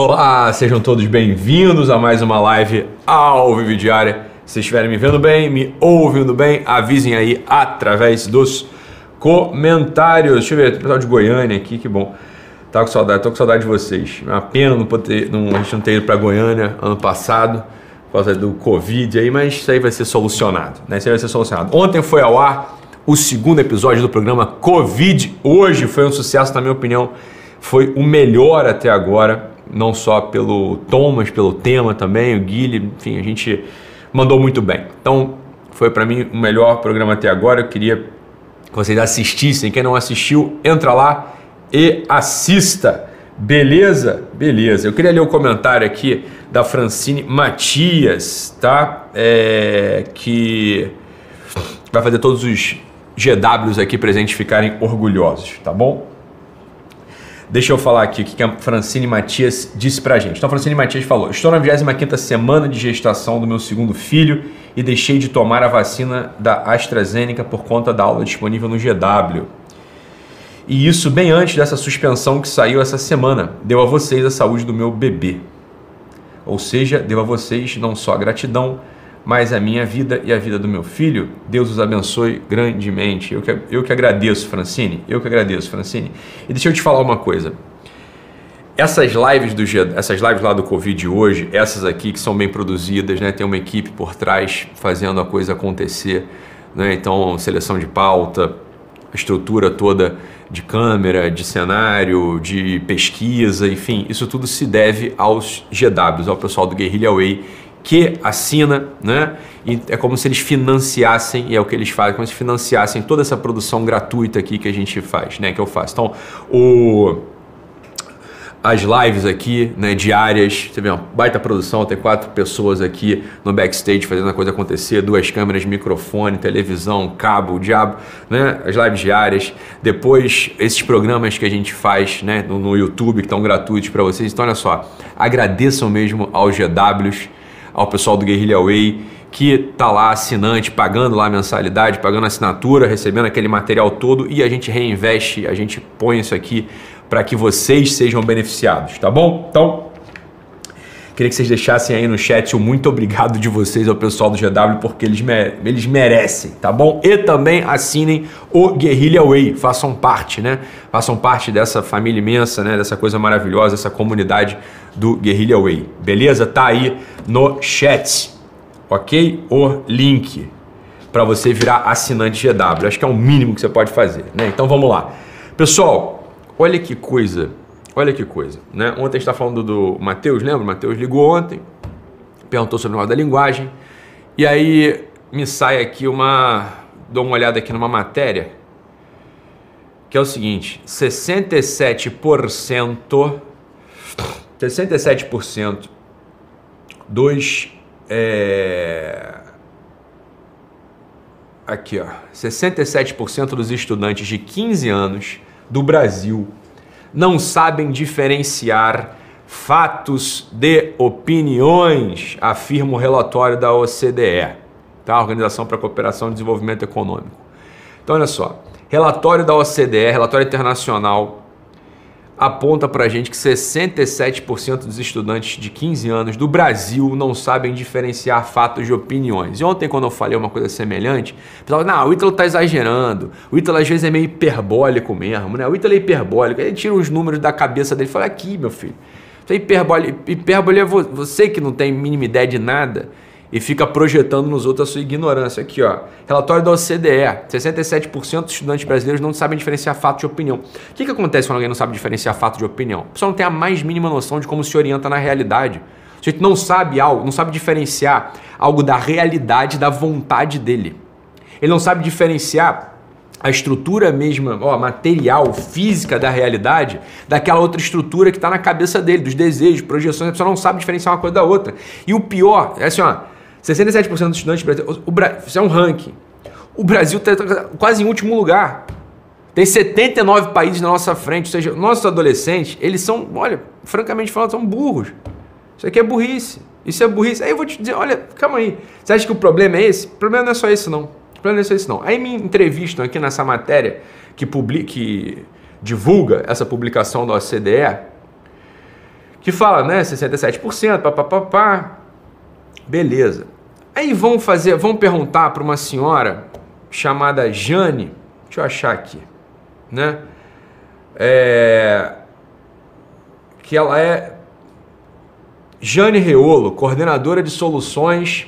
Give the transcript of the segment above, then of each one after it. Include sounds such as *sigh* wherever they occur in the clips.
Olá, sejam todos bem-vindos a mais uma live ao Vivo Diária. Se estiverem me vendo bem, me ouvindo bem, avisem aí através dos comentários. Deixa eu ver, o pessoal de Goiânia aqui, que bom. Tá com saudade, tô com saudade de vocês. É uma pena não poder, não, a gente não ter ido para Goiânia ano passado por causa do Covid aí, mas isso aí vai ser solucionado, né? Isso aí vai ser solucionado. Ontem foi ao ar o segundo episódio do programa Covid. Hoje foi um sucesso, na minha opinião, foi o melhor até agora, não só pelo tom, mas pelo tema também, o Guilherme, enfim, a gente mandou muito bem. Então, foi para mim o melhor programa até agora. Eu queria que vocês assistissem. Quem não assistiu, entra lá e assista. Beleza? Beleza. Eu queria ler o um comentário aqui da Francine Matias, tá? É, que vai fazer todos os GWs aqui presentes ficarem orgulhosos, tá bom? Deixa eu falar aqui o que a Francine Matias disse pra gente. Então, a Francine Matias falou: Estou na 25 semana de gestação do meu segundo filho e deixei de tomar a vacina da AstraZeneca por conta da aula disponível no GW. E isso bem antes dessa suspensão que saiu essa semana. Deu a vocês a saúde do meu bebê. Ou seja, deu a vocês não só a gratidão, mas a minha vida e a vida do meu filho. Deus os abençoe grandemente. Eu que, eu que agradeço, Francine. Eu que agradeço, Francine. E deixa eu te falar uma coisa. Essas lives do essas lives lá do Covid hoje, essas aqui que são bem produzidas, né? Tem uma equipe por trás fazendo a coisa acontecer, né? Então, seleção de pauta, estrutura toda de câmera, de cenário, de pesquisa, enfim, isso tudo se deve aos GWs, ao pessoal do Guerrilla Way que assina, né? E é como se eles financiassem, e é o que eles fazem, como se financiassem toda essa produção gratuita aqui que a gente faz, né? Que eu faço. Então, o as lives aqui, né, diárias. Você vê uma baita produção, tem quatro pessoas aqui no backstage fazendo a coisa acontecer, duas câmeras, microfone, televisão, cabo, diabo, né? As lives diárias. Depois, esses programas que a gente faz, né, no, no YouTube, que estão gratuitos para vocês. Então, olha só, agradeçam mesmo aos GWs, ao pessoal do Guerrilla Way, que tá lá assinante, pagando lá a mensalidade, pagando assinatura, recebendo aquele material todo e a gente reinveste, a gente põe isso aqui para que vocês sejam beneficiados, tá bom? Então, queria que vocês deixassem aí no chat o muito obrigado de vocês ao pessoal do GW, porque eles, mere eles merecem, tá bom? E também assinem o Guerrilla Way, façam parte, né? Façam parte dessa família imensa, né? Dessa coisa maravilhosa, essa comunidade do Guerrilla Way, beleza? Tá aí no chat, ok? O link para você virar assinante GW. Acho que é o mínimo que você pode fazer, né? Então vamos lá. Pessoal, Olha que coisa, olha que coisa. Né? Ontem está falando do Matheus, lembra? Matheus ligou ontem, perguntou sobre o negócio da linguagem, e aí me sai aqui uma. dou uma olhada aqui numa matéria, que é o seguinte: 67%. 67% dos. É, aqui, ó. 67% dos estudantes de 15 anos do Brasil não sabem diferenciar fatos de opiniões, afirma o relatório da OCDE, tá? Organização para a Cooperação e Desenvolvimento Econômico. Então, olha só, relatório da OCDE, relatório internacional aponta para a gente que 67% dos estudantes de 15 anos do Brasil não sabem diferenciar fatos de opiniões. E ontem, quando eu falei uma coisa semelhante, o pessoal não, o Ítalo está exagerando, o Ítalo às vezes é meio hiperbólico mesmo, né? O Ítalo é hiperbólico, ele tira os números da cabeça dele e fala, aqui, meu filho, isso é hipérbole, hipérbole é você que não tem mínima ideia de nada, e fica projetando nos outros a sua ignorância. Aqui, ó. Relatório da OCDE: 67% dos estudantes brasileiros não sabem diferenciar fato de opinião. O que, que acontece quando alguém não sabe diferenciar fato de opinião? A pessoa não tem a mais mínima noção de como se orienta na realidade. O sujeito não sabe algo, não sabe diferenciar algo da realidade da vontade dele. Ele não sabe diferenciar a estrutura mesma, ó, material, física da realidade, daquela outra estrutura que está na cabeça dele, dos desejos, projeções, a pessoa não sabe diferenciar uma coisa da outra. E o pior é assim, ó, 67% dos estudantes brasileiros. O, Bra... Isso é um ranking. O Brasil está quase em último lugar. Tem 79 países na nossa frente, ou seja, nossos adolescentes, eles são, olha, francamente falando, são burros. Isso aqui é burrice. Isso é burrice. Aí eu vou te dizer, olha, calma aí. Você acha que o problema é esse? O problema não é só esse, não. O problema não é só esse, não. Aí me entrevistam aqui nessa matéria que, publica, que divulga essa publicação da OCDE, que fala, né, 67%, papapá. Beleza. Aí vão fazer, vão perguntar para uma senhora chamada Jane, deixa eu achar aqui, né? É, que ela é Jane Reolo, coordenadora de soluções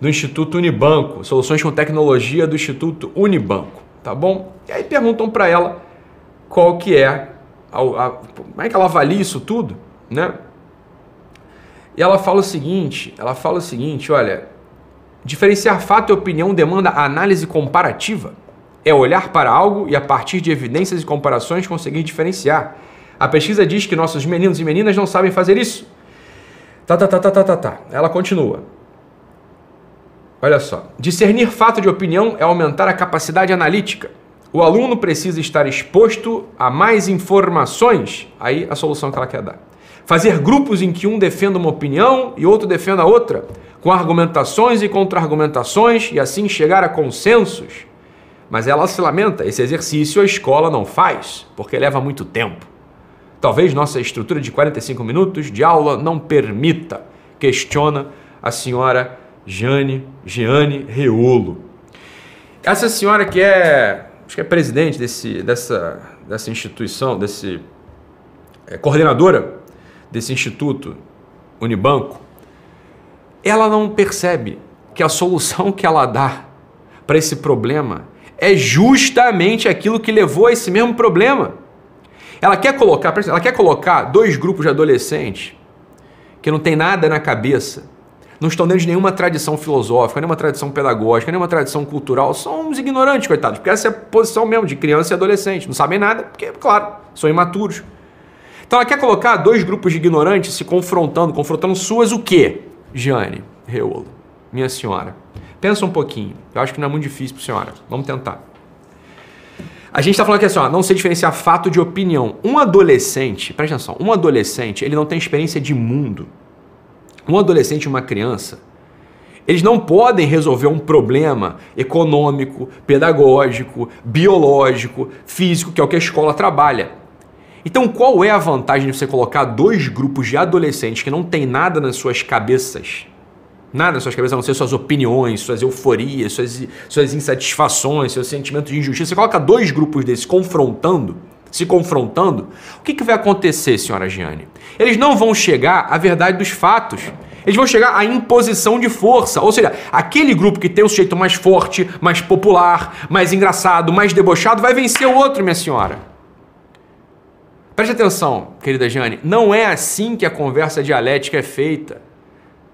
do Instituto Unibanco, soluções com tecnologia do Instituto Unibanco, tá bom? E aí perguntam para ela qual que é, a, a, como é que ela avalia isso tudo, né? E ela fala o seguinte, ela fala o seguinte, olha, diferenciar fato e opinião demanda análise comparativa. É olhar para algo e a partir de evidências e comparações conseguir diferenciar. A pesquisa diz que nossos meninos e meninas não sabem fazer isso. Tá, tá, tá, tá, tá, tá, tá. Ela continua. Olha só. Discernir fato de opinião é aumentar a capacidade analítica. O aluno precisa estar exposto a mais informações. Aí a solução que ela quer dar. Fazer grupos em que um defenda uma opinião e outro defenda outra, com argumentações e contra-argumentações e assim chegar a consensos. Mas ela se lamenta, esse exercício a escola não faz, porque leva muito tempo. Talvez nossa estrutura de 45 minutos de aula não permita, questiona a senhora Jane, Giane Reolo. Essa senhora que é, acho que é presidente desse, dessa, dessa instituição, desse é, coordenadora desse instituto Unibanco, ela não percebe que a solução que ela dá para esse problema é justamente aquilo que levou a esse mesmo problema. Ela quer colocar, ela quer colocar dois grupos de adolescentes que não tem nada na cabeça, não estão dentro de nenhuma tradição filosófica, nenhuma tradição pedagógica, nenhuma tradição cultural, são uns ignorantes, coitados, porque essa é a posição mesmo de criança e adolescente, não sabem nada, porque, claro, são imaturos. Então ela quer colocar dois grupos de ignorantes se confrontando, confrontando suas o quê? Jane, Reolo, minha senhora. Pensa um pouquinho. Eu acho que não é muito difícil para senhora. Vamos tentar. A gente está falando aqui assim, ó, não sei diferenciar fato de opinião. Um adolescente, presta atenção, um adolescente, ele não tem experiência de mundo. Um adolescente e uma criança, eles não podem resolver um problema econômico, pedagógico, biológico, físico, que é o que a escola trabalha. Então, qual é a vantagem de você colocar dois grupos de adolescentes que não tem nada nas suas cabeças? Nada nas suas cabeças, a não ser suas opiniões, suas euforias, suas, suas insatisfações, seus sentimentos de injustiça. Você coloca dois grupos desses confrontando, se confrontando, o que, que vai acontecer, senhora Giane? Eles não vão chegar à verdade dos fatos. Eles vão chegar à imposição de força. Ou seja, aquele grupo que tem o sujeito mais forte, mais popular, mais engraçado, mais debochado, vai vencer o outro, minha senhora. Preste atenção, querida Jane, não é assim que a conversa dialética é feita.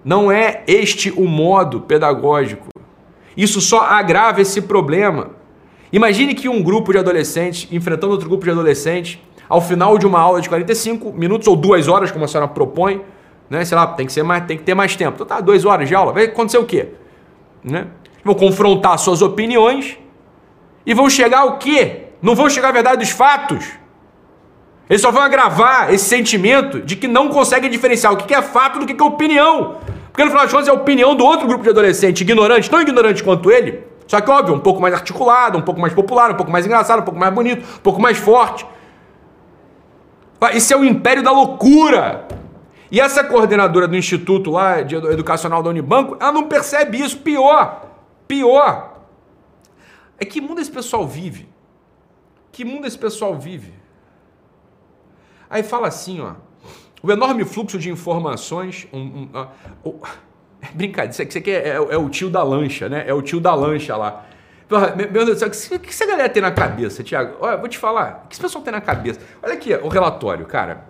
Não é este o modo pedagógico. Isso só agrava esse problema. Imagine que um grupo de adolescentes enfrentando outro grupo de adolescentes, ao final de uma aula de 45 minutos ou duas horas, como a senhora propõe, né? Sei lá, tem que, ser mais, tem que ter mais tempo. Então tá, duas horas de aula. Vai acontecer o quê? Né? Vão confrontar suas opiniões e vão chegar ao quê? Não vão chegar à verdade dos fatos. Eles só vão agravar esse sentimento de que não conseguem diferenciar o que é fato do que é opinião. Porque no final das contas é a opinião do outro grupo de adolescente, ignorante, tão ignorante quanto ele, só que óbvio, um pouco mais articulado, um pouco mais popular, um pouco mais engraçado, um pouco mais bonito, um pouco mais forte. Isso é o império da loucura. E essa coordenadora do instituto lá de educacional da Unibanco, ela não percebe isso. Pior, pior. É que mundo esse pessoal vive? Que mundo esse pessoal vive? Aí fala assim, ó. O enorme fluxo de informações. Um, um, uh, *laughs* brincadeira, isso aqui é, é, é, o tio da lancha, né? É o tio da lancha lá. Meu Deus do céu, o que, essa galera tem na cabeça, Tiago? Olha, vou te falar. O que esse pessoal tem na cabeça? Olha aqui o relatório, cara.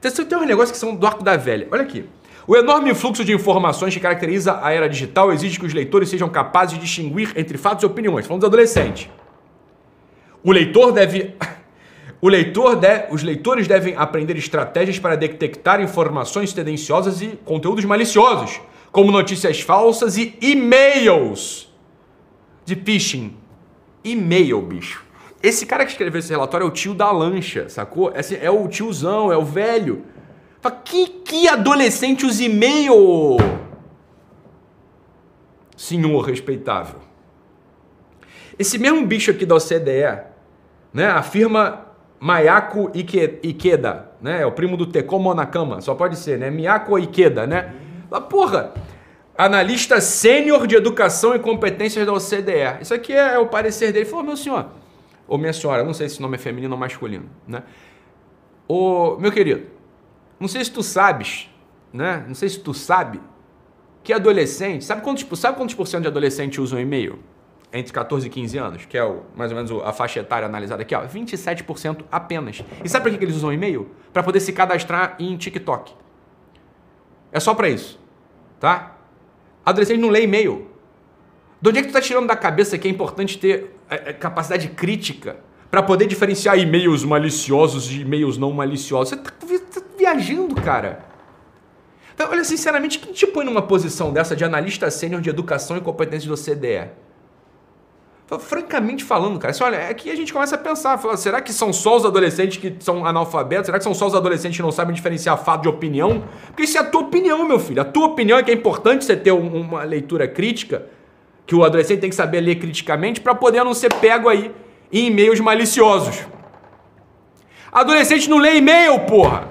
Tem uns negócios que são do arco da velha. Olha aqui. O enorme fluxo de informações que caracteriza a era digital exige que os leitores sejam capazes de distinguir entre fatos e opiniões. Falando dos adolescentes. O leitor deve o leitor de, os leitores devem aprender estratégias para detectar informações tendenciosas e conteúdos maliciosos, como notícias falsas e e-mails de phishing. E-mail, bicho. Esse cara que escreveu esse relatório é o tio da lancha, sacou? Esse é o tiozão, é o velho. Que, que adolescente usa e-mail? Senhor respeitável. Esse mesmo bicho aqui da OCDE né, afirma Mayako Ikeda, né? É o primo do Tekomo Nakama, só pode ser, né? Miyako Ikeda, né? Mas, porra, analista sênior de educação e competências da OCDE. Isso aqui é, o parecer dele. Ele falou, meu senhor, ou minha senhora, não sei se o nome é feminino ou masculino, né? Ô, meu querido, não sei se tu sabes, né? Não sei se tu sabe que adolescente, sabe quantos, sabe quantos por cento de adolescentes usam e-mail? Entre 14 e 15 anos, que é o, mais ou menos a faixa etária analisada aqui, ó, 27% apenas. E sabe para que, eles usam e-mail? Para poder se cadastrar em TikTok. É só para isso, tá? Adolescente não lê e-mail. De onde é que tu tá tirando da cabeça que é importante ter é, é, capacidade crítica para poder diferenciar e-mails maliciosos de e-mails não maliciosos? Você tá, tá viajando, cara. Então, olha, sinceramente, quem te põe numa posição dessa de analista sênior de educação e competências do CDE? Francamente falando, cara, assim, olha, aqui a gente começa a pensar, fala, será que são só os adolescentes que são analfabetos? Será que são só os adolescentes que não sabem diferenciar fato de opinião? Porque isso é a tua opinião, meu filho. A tua opinião é que é importante você ter uma leitura crítica, que o adolescente tem que saber ler criticamente para poder não ser pego aí em e-mails maliciosos. Adolescente não lê e-mail, porra!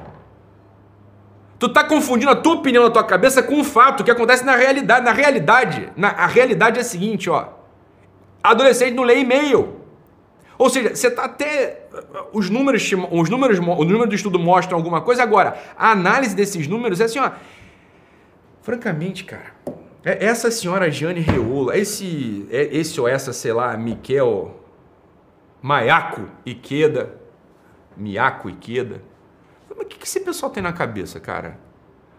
Tu tá confundindo a tua opinião na tua cabeça com um fato que acontece na realidade. Na realidade, na, a realidade é a seguinte, ó. Adolescente não lê e-mail. Ou seja, você tá até os números, os números, o número do estudo mostram alguma coisa. Agora, a análise desses números é assim, ó. Francamente, cara, é essa senhora Jane Reola, esse, é esse ou essa, sei lá, Miquel Maiaco Iqueda, Miaco Iqueda, mas o que esse pessoal tem na cabeça, cara?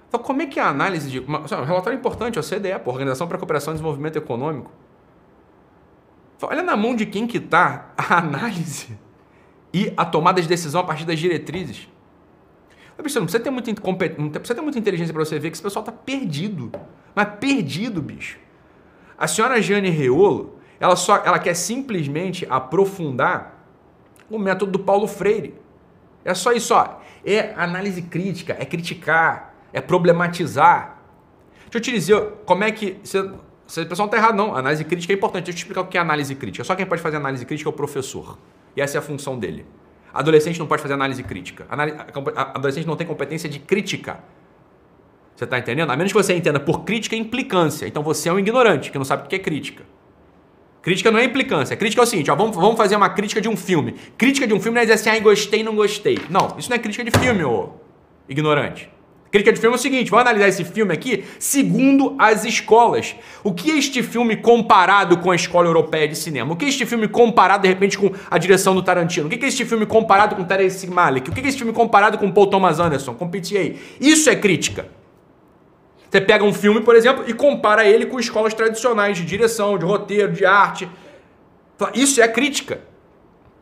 Então, como é que é a análise de. Um relatório importante, a CDE, a Organização para a Cooperação e Desenvolvimento Econômico. Olha na mão de quem que está a *laughs* análise e a tomada de decisão a partir das diretrizes. Não precisa ter muita, não precisa ter muita inteligência para você ver que esse pessoal está perdido. Mas perdido, bicho. A senhora Jane Reolo, ela, só, ela quer simplesmente aprofundar o método do Paulo Freire. É só isso, ó. É análise crítica, é criticar, é problematizar. Deixa eu te dizer como é que. Você, o pessoal não está errado, não. Análise crítica é importante. Deixa eu te explicar o que é análise crítica. Só quem pode fazer análise crítica é o professor. E essa é a função dele. Adolescente não pode fazer análise crítica. Adolescente não tem competência de crítica. Você está entendendo? A menos que você entenda por crítica implicância. Então você é um ignorante que não sabe o que é crítica. Crítica não é implicância. Crítica é o seguinte, ó, vamos, vamos fazer uma crítica de um filme. Crítica de um filme não é dizer assim, ai, gostei, não gostei. Não, isso não é crítica de filme, ô ignorante. Crítica de filme é o seguinte, vamos analisar esse filme aqui segundo as escolas. O que é este filme comparado com a escola europeia de cinema? O que é este filme comparado, de repente, com a direção do Tarantino? O que é este filme comparado com Terence Malick? O que é este filme comparado com Paul Thomas Anderson, com PTA? Isso é crítica. Você pega um filme, por exemplo, e compara ele com escolas tradicionais de direção, de roteiro, de arte. Isso é crítica.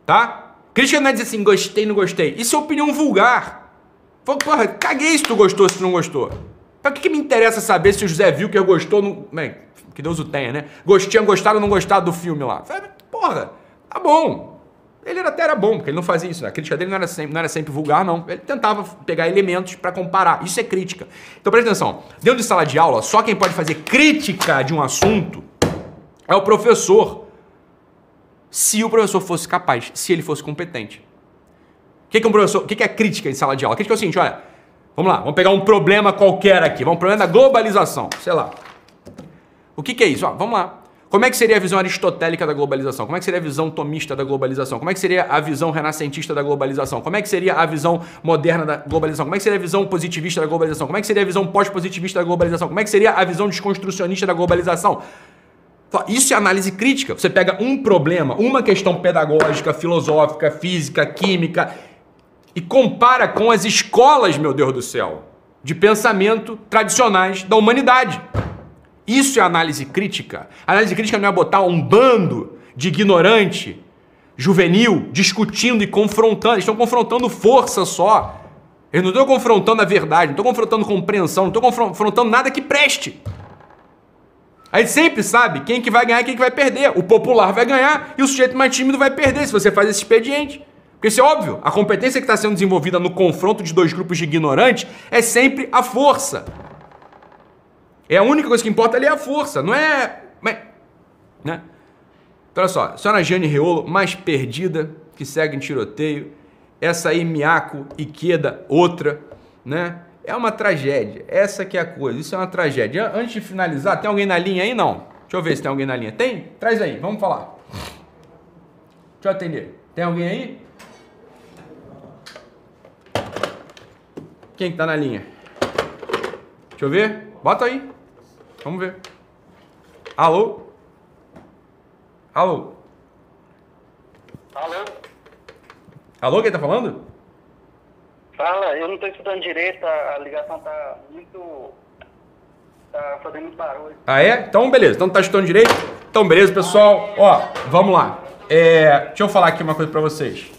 Tá? Crítica não é dizer assim, gostei, não gostei. Isso é opinião vulgar. Porra, caguei se tu gostou, se tu não gostou. Pra que, que me interessa saber se o José viu que eu gostou? Que Deus o tenha, né? Tinha gostado ou não gostado do filme lá. Porra, tá bom. Ele até era bom, porque ele não fazia isso. Né? A crítica dele não era, sempre, não era sempre vulgar, não. Ele tentava pegar elementos para comparar. Isso é crítica. Então presta atenção. Dentro de sala de aula, só quem pode fazer crítica de um assunto é o professor. Se o professor fosse capaz, se ele fosse competente. O que, é um professor? O que é crítica em sala de aula? A crítica é o seguinte: olha, vamos lá, vamos pegar um problema qualquer aqui. Vamos um problema da globalização. Sei lá. O que, que é isso? Ó, vamos lá. Como é que seria a visão aristotélica da globalização? Como é que seria a visão tomista da globalização? Como é que seria a visão renascentista da globalização? Como é que seria a visão moderna da globalização? Como é que seria a visão positivista da globalização? Como é que seria a visão pós-positivista da globalização? Como é que seria a visão desconstrucionista da globalização? Isso é análise crítica. Você pega um problema, uma questão pedagógica, filosófica, física, química e compara com as escolas, meu Deus do céu, de pensamento tradicionais da humanidade. Isso é análise crítica. Análise crítica não é botar um bando de ignorante, juvenil, discutindo e confrontando. Eles estão confrontando força só. Eles não estão confrontando a verdade, não estão confrontando compreensão, não estão confrontando nada que preste. A gente sempre sabe quem que vai ganhar e quem que vai perder. O popular vai ganhar e o sujeito mais tímido vai perder se você faz esse expediente. Porque isso é óbvio. A competência que está sendo desenvolvida no confronto de dois grupos de ignorantes é sempre a força. É a única coisa que importa ali é a força, não é. Né? Então, olha só, senhora Jane Reolo, mais perdida, que segue em tiroteio, essa aí Miyako Ikeda, outra, né? É uma tragédia. Essa que é a coisa. Isso é uma tragédia. Antes de finalizar, tem alguém na linha aí? Não. Deixa eu ver se tem alguém na linha. Tem? Traz aí, vamos falar. Deixa eu atender. Tem alguém aí? Quem que tá na linha? Deixa eu ver. Bota aí. Vamos ver. Alô? Alô? Alô? Alô, quem tá falando? Fala, eu não tô escutando direito, a ligação tá muito. tá fazendo muito barulho. Ah, é? Então, beleza. Então, tá escutando direito? Então, beleza, pessoal. Ó, vamos lá. É, deixa eu falar aqui uma coisa pra vocês.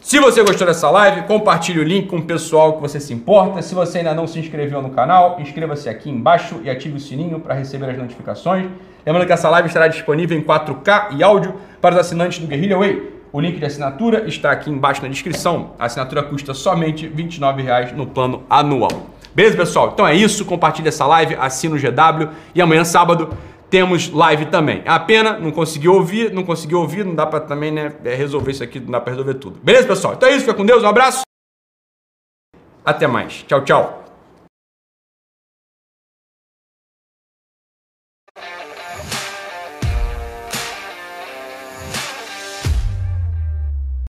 Se você gostou dessa live, compartilhe o link com o pessoal que você se importa. Se você ainda não se inscreveu no canal, inscreva-se aqui embaixo e ative o sininho para receber as notificações. Lembrando que essa live estará disponível em 4K e áudio para os assinantes do Guerrilla Way. O link de assinatura está aqui embaixo na descrição. A assinatura custa somente R$ 29,00 no plano anual. Beleza, pessoal? Então é isso. Compartilhe essa live, assina o GW e amanhã, sábado, temos live também. É a pena, não conseguiu ouvir, não conseguiu ouvir, não dá para também né, é, resolver isso aqui, não dá para resolver tudo. Beleza, pessoal? Então é isso, fica com Deus, um abraço. Até mais. Tchau, tchau.